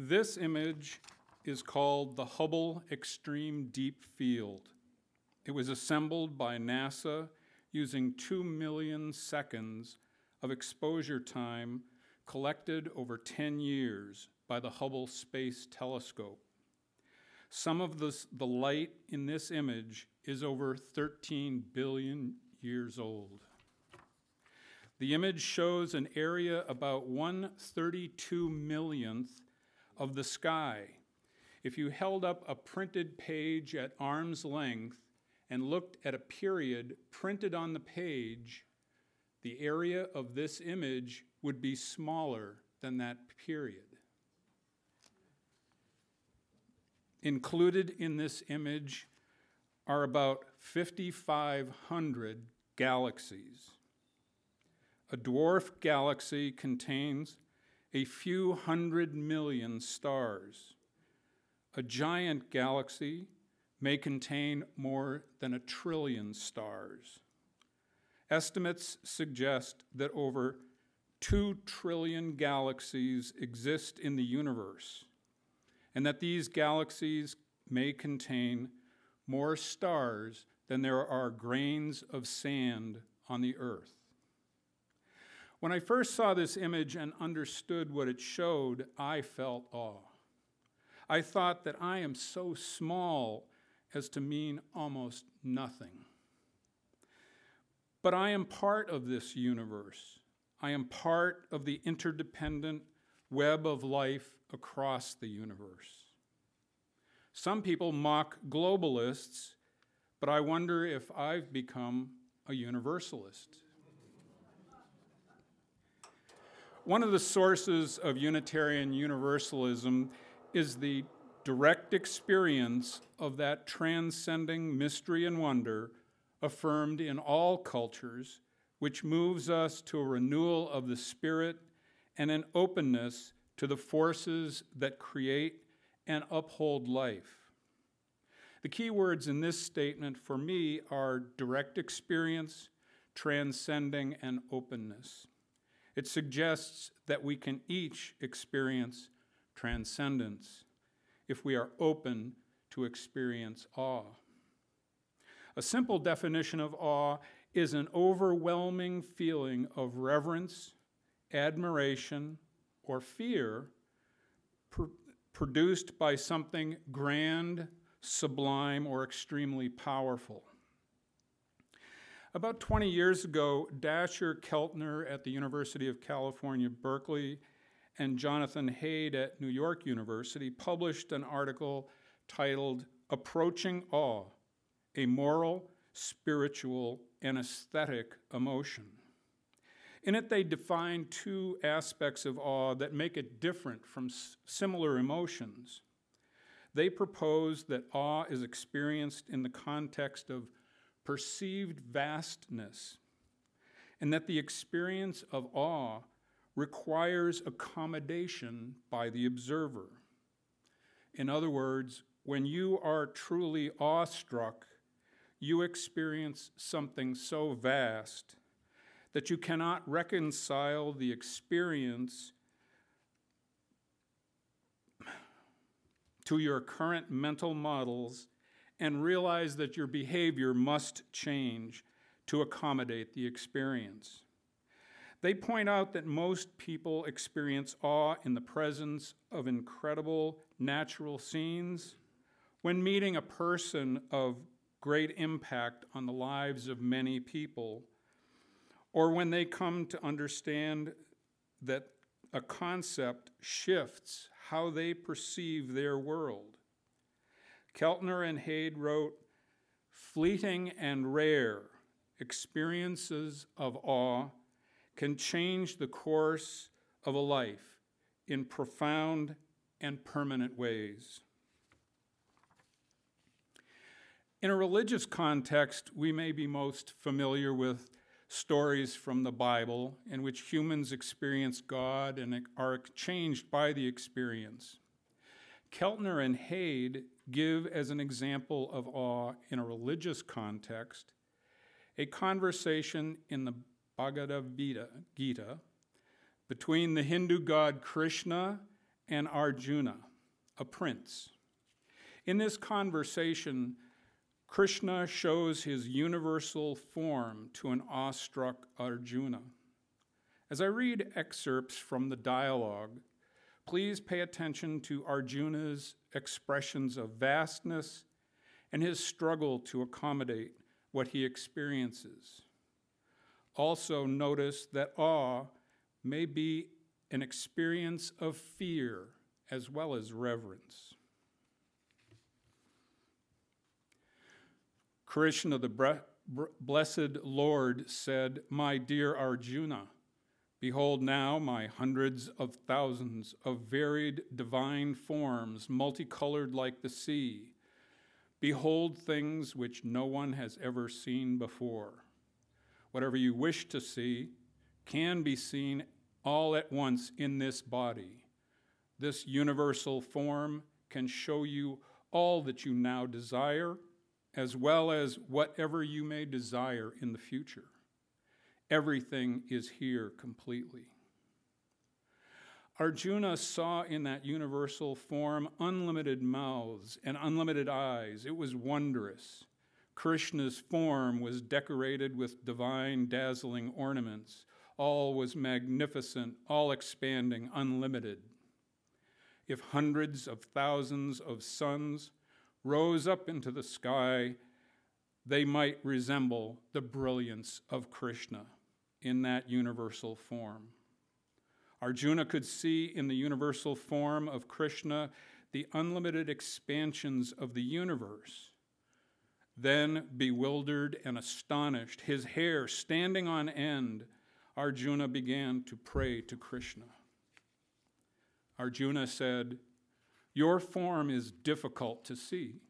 This image is called the Hubble Extreme Deep Field. It was assembled by NASA using 2 million seconds of exposure time collected over 10 years by the Hubble Space Telescope. Some of this, the light in this image is over 13 billion years old. The image shows an area about 132 millionth of the sky. If you held up a printed page at arm's length and looked at a period printed on the page, the area of this image would be smaller than that period. Included in this image are about 5,500 galaxies. A dwarf galaxy contains a few hundred million stars. A giant galaxy may contain more than a trillion stars. Estimates suggest that over 2 trillion galaxies exist in the universe, and that these galaxies may contain more stars than there are grains of sand on the earth. When I first saw this image and understood what it showed, I felt awe. I thought that I am so small as to mean almost nothing. But I am part of this universe. I am part of the interdependent web of life across the universe. Some people mock globalists, but I wonder if I've become a universalist. One of the sources of Unitarian Universalism is the direct experience of that transcending mystery and wonder affirmed in all cultures, which moves us to a renewal of the spirit and an openness to the forces that create and uphold life. The key words in this statement for me are direct experience, transcending, and openness. It suggests that we can each experience transcendence if we are open to experience awe. A simple definition of awe is an overwhelming feeling of reverence, admiration, or fear pr- produced by something grand, sublime, or extremely powerful. About 20 years ago, Dacher Keltner at the University of California, Berkeley, and Jonathan Haidt at New York University published an article titled Approaching Awe A Moral, Spiritual, and Aesthetic Emotion. In it, they define two aspects of awe that make it different from s- similar emotions. They propose that awe is experienced in the context of perceived vastness, and that the experience of awe requires accommodation by the observer. In other words, when you are truly awestruck, you experience something so vast that you cannot reconcile the experience to your current mental models and realize that your behavior must change to accommodate the experience. They point out that most people experience awe in the presence of incredible natural scenes, when meeting a person of great impact on the lives of many people, or when they come to understand that a concept shifts how they perceive their world. Keltner and Haidt wrote, Fleeting and rare experiences of awe can change the course of a life in profound and permanent ways. In a religious context, we may be most familiar with stories from the Bible in which humans experience God and are changed by the experience. Keltner and Haidt give as an example of awe in a religious context a conversation in the Bhagavad Gita between the Hindu god Krishna and Arjuna, a prince. In this conversation, Krishna shows his universal form to an awestruck Arjuna. As I read excerpts from the dialogue, please pay attention to Arjuna's expressions of vastness and his struggle to accommodate what he experiences. Also, notice that awe may be an experience of fear as well as reverence. Krishna, the bre- blessed Lord, said, My dear Arjuna, behold now my hundreds of thousands of varied divine forms, multicolored like the sea. Behold things which no one has ever seen before. Whatever you wish to see can be seen all at once in this body. This universal form can show you all that you now desire, as well as whatever you may desire in the future. Everything is here completely. Arjuna saw in that universal form unlimited mouths and unlimited eyes. It was wondrous. Krishna's form was decorated with divine, dazzling ornaments. All was magnificent, all expanding, unlimited. If hundreds of thousands of suns rose up into the sky, they might resemble the brilliance of Krishna in that universal form. Arjuna could see in the universal form of Krishna the unlimited expansions of the universe. Then, bewildered and astonished, his hair standing on end, Arjuna began to pray to Krishna. Arjuna said, Your form is difficult to see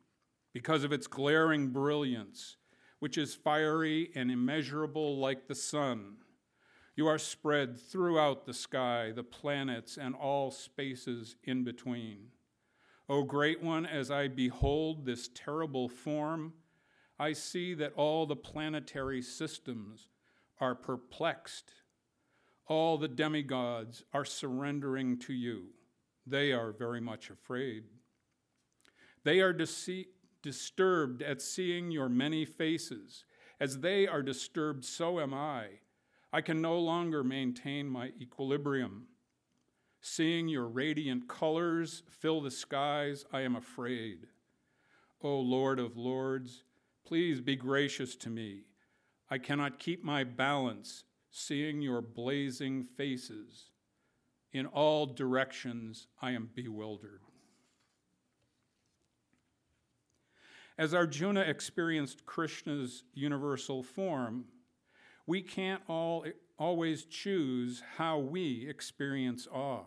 because of its glaring brilliance, which is fiery and immeasurable like the sun. You are spread throughout the sky, the planets, and all spaces in between. O great one, as I behold this terrible form, I see that all the planetary systems are perplexed. All the demigods are surrendering to you. They are very much afraid. They are dece- disturbed at seeing your many faces. As they are disturbed, so am I. I can no longer maintain my equilibrium. Seeing your radiant colors fill the skies, I am afraid. O Lord of Lords, Please be gracious to me. I cannot keep my balance seeing your blazing faces. In all directions, I am bewildered. As Arjuna experienced Krishna's universal form, we can't all, always choose how we experience awe,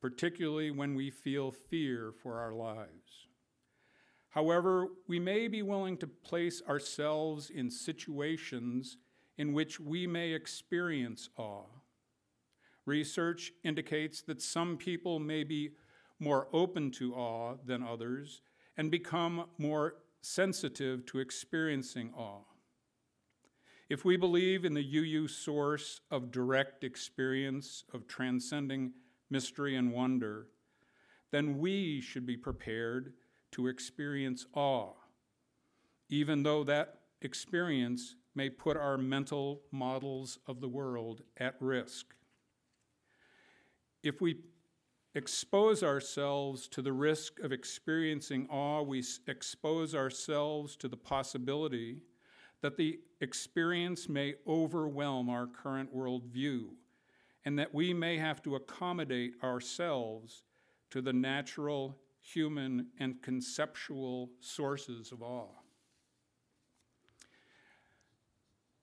particularly when we feel fear for our lives. However, we may be willing to place ourselves in situations in which we may experience awe. Research indicates that some people may be more open to awe than others and become more sensitive to experiencing awe. If we believe in the UU source of direct experience of transcending mystery and wonder, then we should be prepared to experience awe, even though that experience may put our mental models of the world at risk. If we expose ourselves to the risk of experiencing awe, we expose ourselves to the possibility that the experience may overwhelm our current worldview and that we may have to accommodate ourselves to the natural human, and conceptual sources of awe.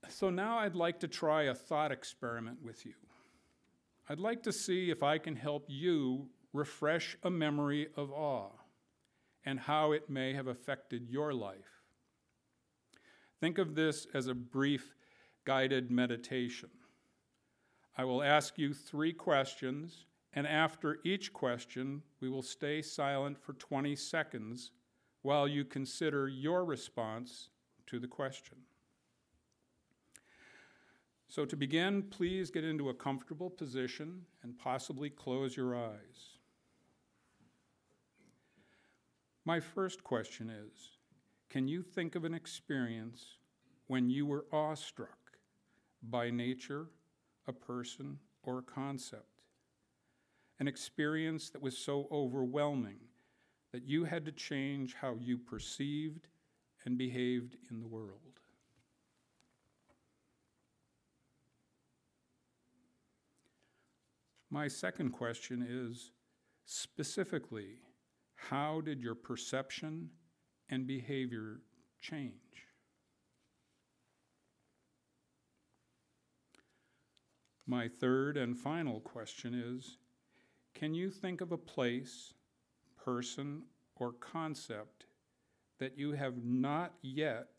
So now I'd like to try a thought experiment with you. I'd like to see if I can help you refresh a memory of awe and how it may have affected your life. Think of this as a brief guided meditation. I will ask you three questions and after each question, we will stay silent for 20 seconds while you consider your response to the question. So, to begin, please get into a comfortable position and possibly close your eyes. My first question is Can you think of an experience when you were awestruck by nature, a person, or a concept? An experience that was so overwhelming that you had to change how you perceived and behaved in the world. My second question is specifically, how did your perception and behavior change? My third and final question is Can you think of a place, person, or concept that you have not yet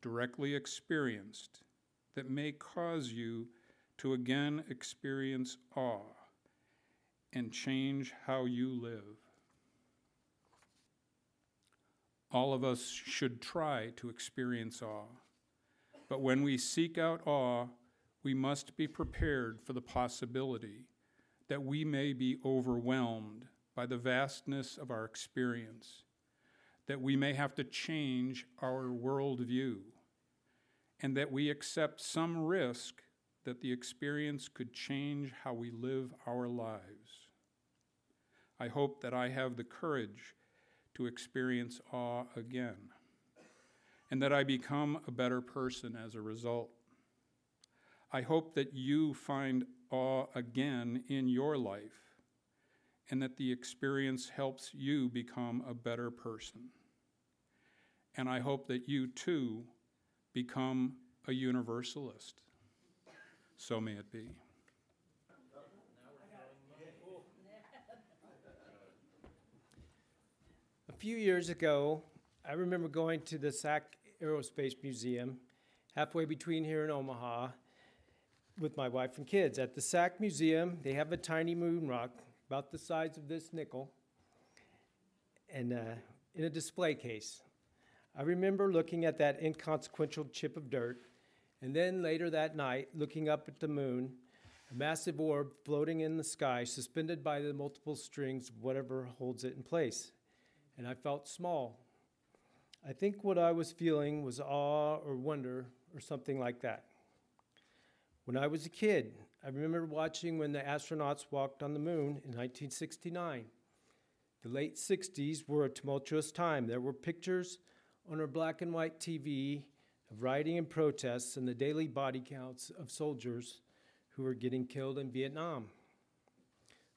directly experienced that may cause you to again experience awe and change how you live? All of us should try to experience awe. But when we seek out awe, we must be prepared for the possibility that we may be overwhelmed by the vastness of our experience, that we may have to change our worldview, and that we accept some risk that the experience could change how we live our lives. I hope that I have the courage to experience awe again, and that I become a better person as a result. I hope that you find awe again in your life, and that the experience helps you become a better person. And I hope that you too become a universalist. So may it be. A few years ago, I remember going to the SAC Aerospace Museum, halfway between here and Omaha, with my wife and kids. At the SAC Museum, they have a tiny moon rock about the size of this nickel and uh, in a display case. I remember looking at that inconsequential chip of dirt, and then later that night, looking up at the moon, a massive orb floating in the sky, suspended by the multiple strings whatever holds it in place and I felt small. I think what I was feeling was awe or wonder or something like that. When I was a kid, I remember watching when the astronauts walked on the moon in 1969. The late 60s were a tumultuous time. There were pictures on our black and white TV of rioting and protests and the daily body counts of soldiers who were getting killed in Vietnam.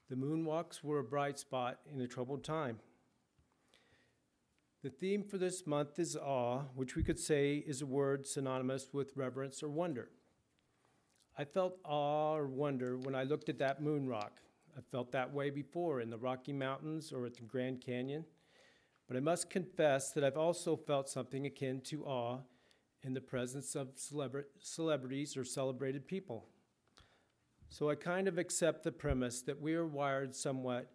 The moonwalks were a bright spot in a troubled time. The theme for this month is awe, which we could say is a word synonymous with reverence or wonder. I felt awe or wonder when I looked at that moon rock. I felt that way before in the Rocky Mountains or at the Grand Canyon. But I must confess that I've also felt something akin to awe in the presence of celebra- celebrities or celebrated people. So I kind of accept the premise that we are wired somewhat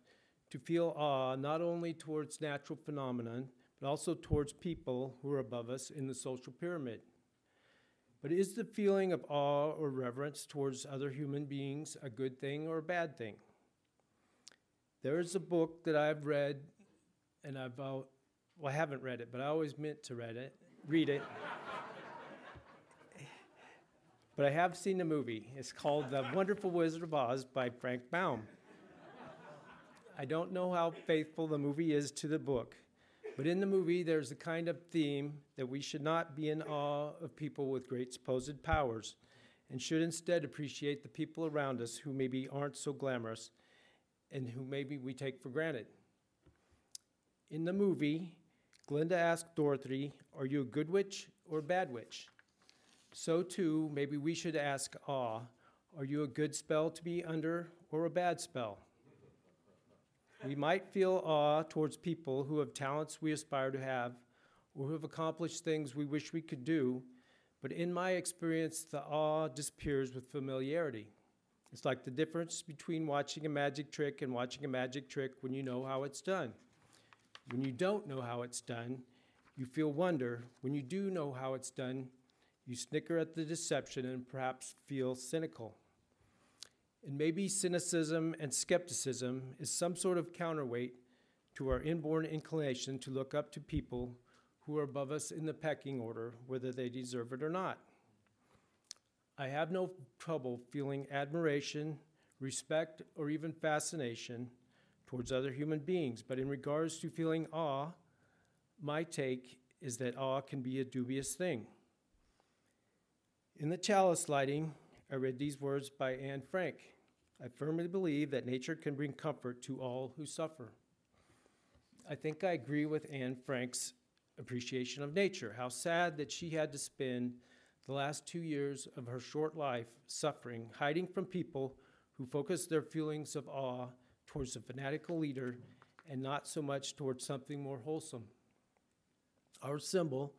to feel awe not only towards natural phenomenon, but also towards people who are above us in the social pyramid. But is the feeling of awe or reverence towards other human beings a good thing or a bad thing? There is a book that I've read, and I've well, I haven't read it, but I always meant to read it, read it. But I have seen the movie. It's called The Wonderful Wizard of Oz by Frank Baum. I don't know how faithful the movie is to the book, but in the movie, there's a kind of theme that we should not be in awe of people with great supposed powers and should instead appreciate the people around us who maybe aren't so glamorous and who maybe we take for granted. In the movie, Glinda asked Dorothy, Are you a good witch or a bad witch? So too, maybe we should ask awe, Are you a good spell to be under or a bad spell? We might feel awe towards people who have talents we aspire to have or who have accomplished things we wish we could do, but in my experience, the awe disappears with familiarity. It's like the difference between watching a magic trick and watching a magic trick when you know how it's done. When you don't know how it's done, you feel wonder. When you do know how it's done, you snicker at the deception and perhaps feel cynical. And maybe cynicism and skepticism is some sort of counterweight to our inborn inclination to look up to people who are above us in the pecking order, whether they deserve it or not. I have no trouble feeling admiration, respect, or even fascination towards other human beings, but in regards to feeling awe, my take is that awe can be a dubious thing. In the chalice lighting, I read these words by Anne Frank. I firmly believe that nature can bring comfort to all who suffer. I think I agree with Anne Frank's appreciation of nature. How sad that she had to spend the last two years of her short life suffering, hiding from people who focus their feelings of awe towards a fanatical leader and not so much towards something more wholesome. Our symbol,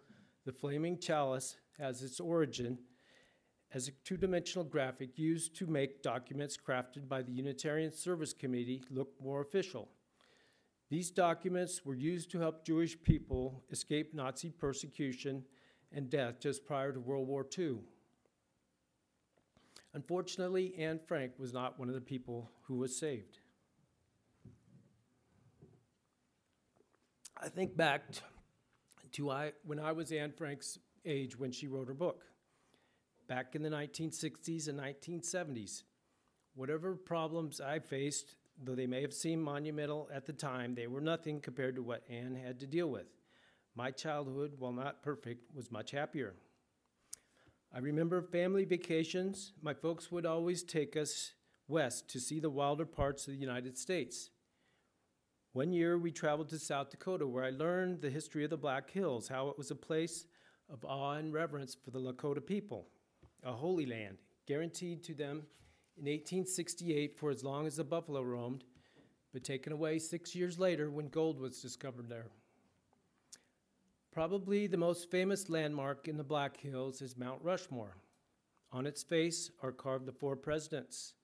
the flaming chalice, has its origin as a two dimensional graphic used to make documents crafted by the Unitarian Service Committee look more official. These documents were used to help Jewish people escape Nazi persecution and death just prior to World War II. Unfortunately, Anne Frank was not one of the people who was saved. I think back to I, when I was Anne Frank's age when she wrote her book, back in the 1960s and 1970s. Whatever problems I faced, though they may have seemed monumental at the time, they were nothing compared to what Anne had to deal with. My childhood, while not perfect, was much happier. I remember family vacations. My folks would always take us west to see the wilder parts of the United States. One year we traveled to South Dakota where I learned the history of the Black Hills, how it was a place of awe and reverence for the Lakota people, a holy land guaranteed to them in 1868 for as long as the buffalo roamed, but taken away six years later when gold was discovered there. Probably the most famous landmark in the Black Hills is Mount Rushmore. On its face are carved the four presidents,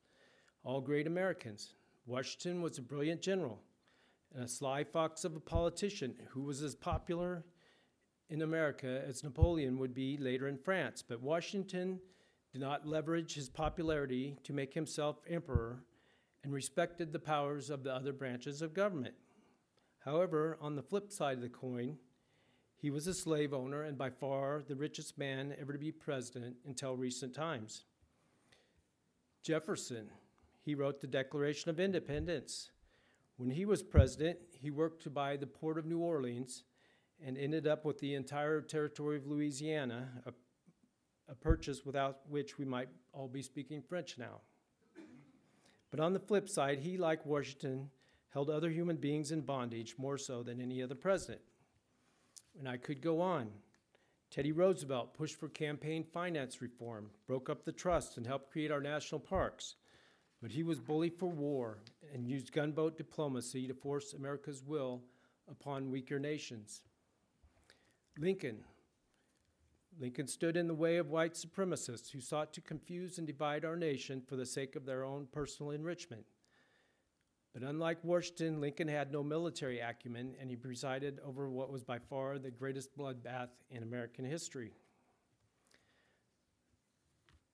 all great Americans. Washington was a brilliant general and a sly fox of a politician who was as popular in America as Napoleon would be later in France. But Washington did not leverage his popularity to make himself emperor and respected the powers of the other branches of government. However, on the flip side of the coin, he was a slave owner and by far the richest man ever to be president until recent times. Jefferson, he wrote the Declaration of Independence. When he was president, he worked to buy the port of New Orleans and ended up with the entire territory of Louisiana, a, a purchase without which we might all be speaking French now. But on the flip side, he, like Washington, held other human beings in bondage more so than any other president. And I could go on. Teddy Roosevelt pushed for campaign finance reform, broke up the trust, and helped create our national parks. But he was bullied for war and used gunboat diplomacy to force America's will upon weaker nations. Lincoln. Lincoln stood in the way of white supremacists who sought to confuse and divide our nation for the sake of their own personal enrichment. But unlike Washington, Lincoln had no military acumen, and he presided over what was by far the greatest bloodbath in American history.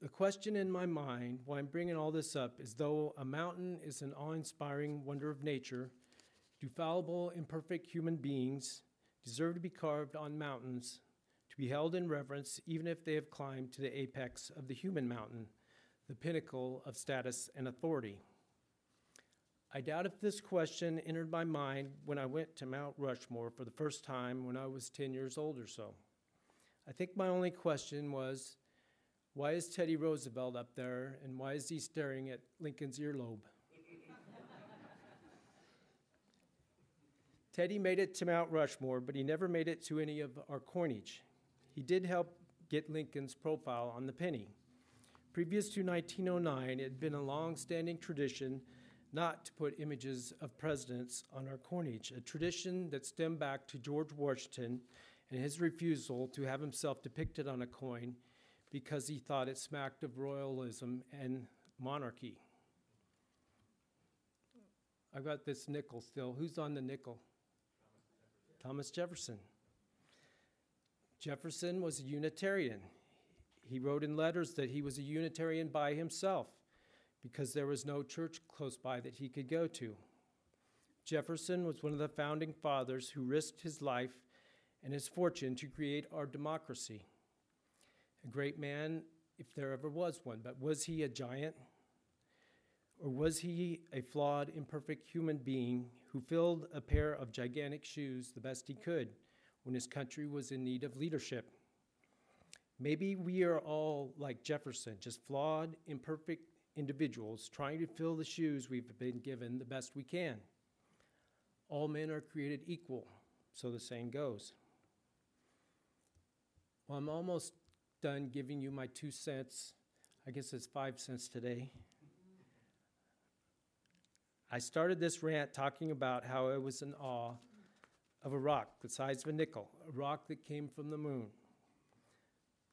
The question in my mind, why I'm bringing all this up, is though a mountain is an awe inspiring wonder of nature, do fallible, imperfect human beings deserve to be carved on mountains, to be held in reverence, even if they have climbed to the apex of the human mountain, the pinnacle of status and authority? I doubt if this question entered my mind when I went to Mount Rushmore for the first time when I was 10 years old or so. I think my only question was why is Teddy Roosevelt up there and why is he staring at Lincoln's earlobe? Teddy made it to Mount Rushmore, but he never made it to any of our coinage. He did help get Lincoln's profile on the penny. Previous to 1909, it had been a long standing tradition not to put images of presidents on our coinage, a tradition that stemmed back to George Washington and his refusal to have himself depicted on a coin because he thought it smacked of royalism and monarchy. I've got this nickel still. Who's on the nickel? Thomas Jefferson. Jefferson was a Unitarian. He wrote in letters that he was a Unitarian by himself because there was no church close by that he could go to. Jefferson was one of the founding fathers who risked his life and his fortune to create our democracy. A great man, if there ever was one, but was he a giant? Or was he a flawed, imperfect human being who filled a pair of gigantic shoes the best he could when his country was in need of leadership? Maybe we are all like Jefferson, just flawed, imperfect individuals trying to fill the shoes we've been given the best we can. All men are created equal, so the saying goes. Well, I'm almost done giving you my two cents. I guess it's five cents today. I started this rant talking about how I was in awe of a rock the size of a nickel, a rock that came from the moon.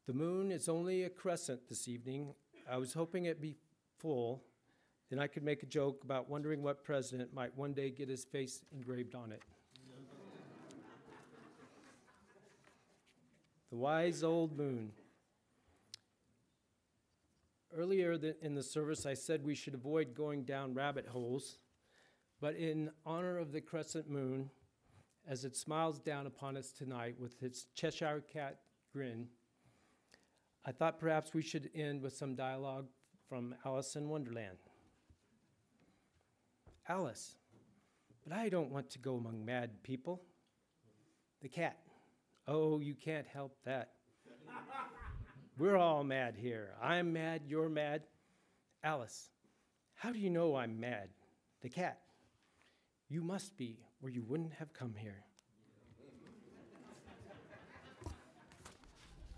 The moon is only a crescent this evening. I was hoping it'd be full, then I could make a joke about wondering what president might one day get his face engraved on it. the wise old moon. Earlier in the service, I said we should avoid going down rabbit holes, but in honor of the crescent moon, as it smiles down upon us tonight with its Cheshire cat grin, I thought perhaps we should end with some dialogue from Alice in Wonderland. Alice, but I don't want to go among mad people. The cat, oh, you can't help that. We're all mad here. I'm mad, you're mad. Alice, how do you know I'm mad? The cat, you must be, or you wouldn't have come here.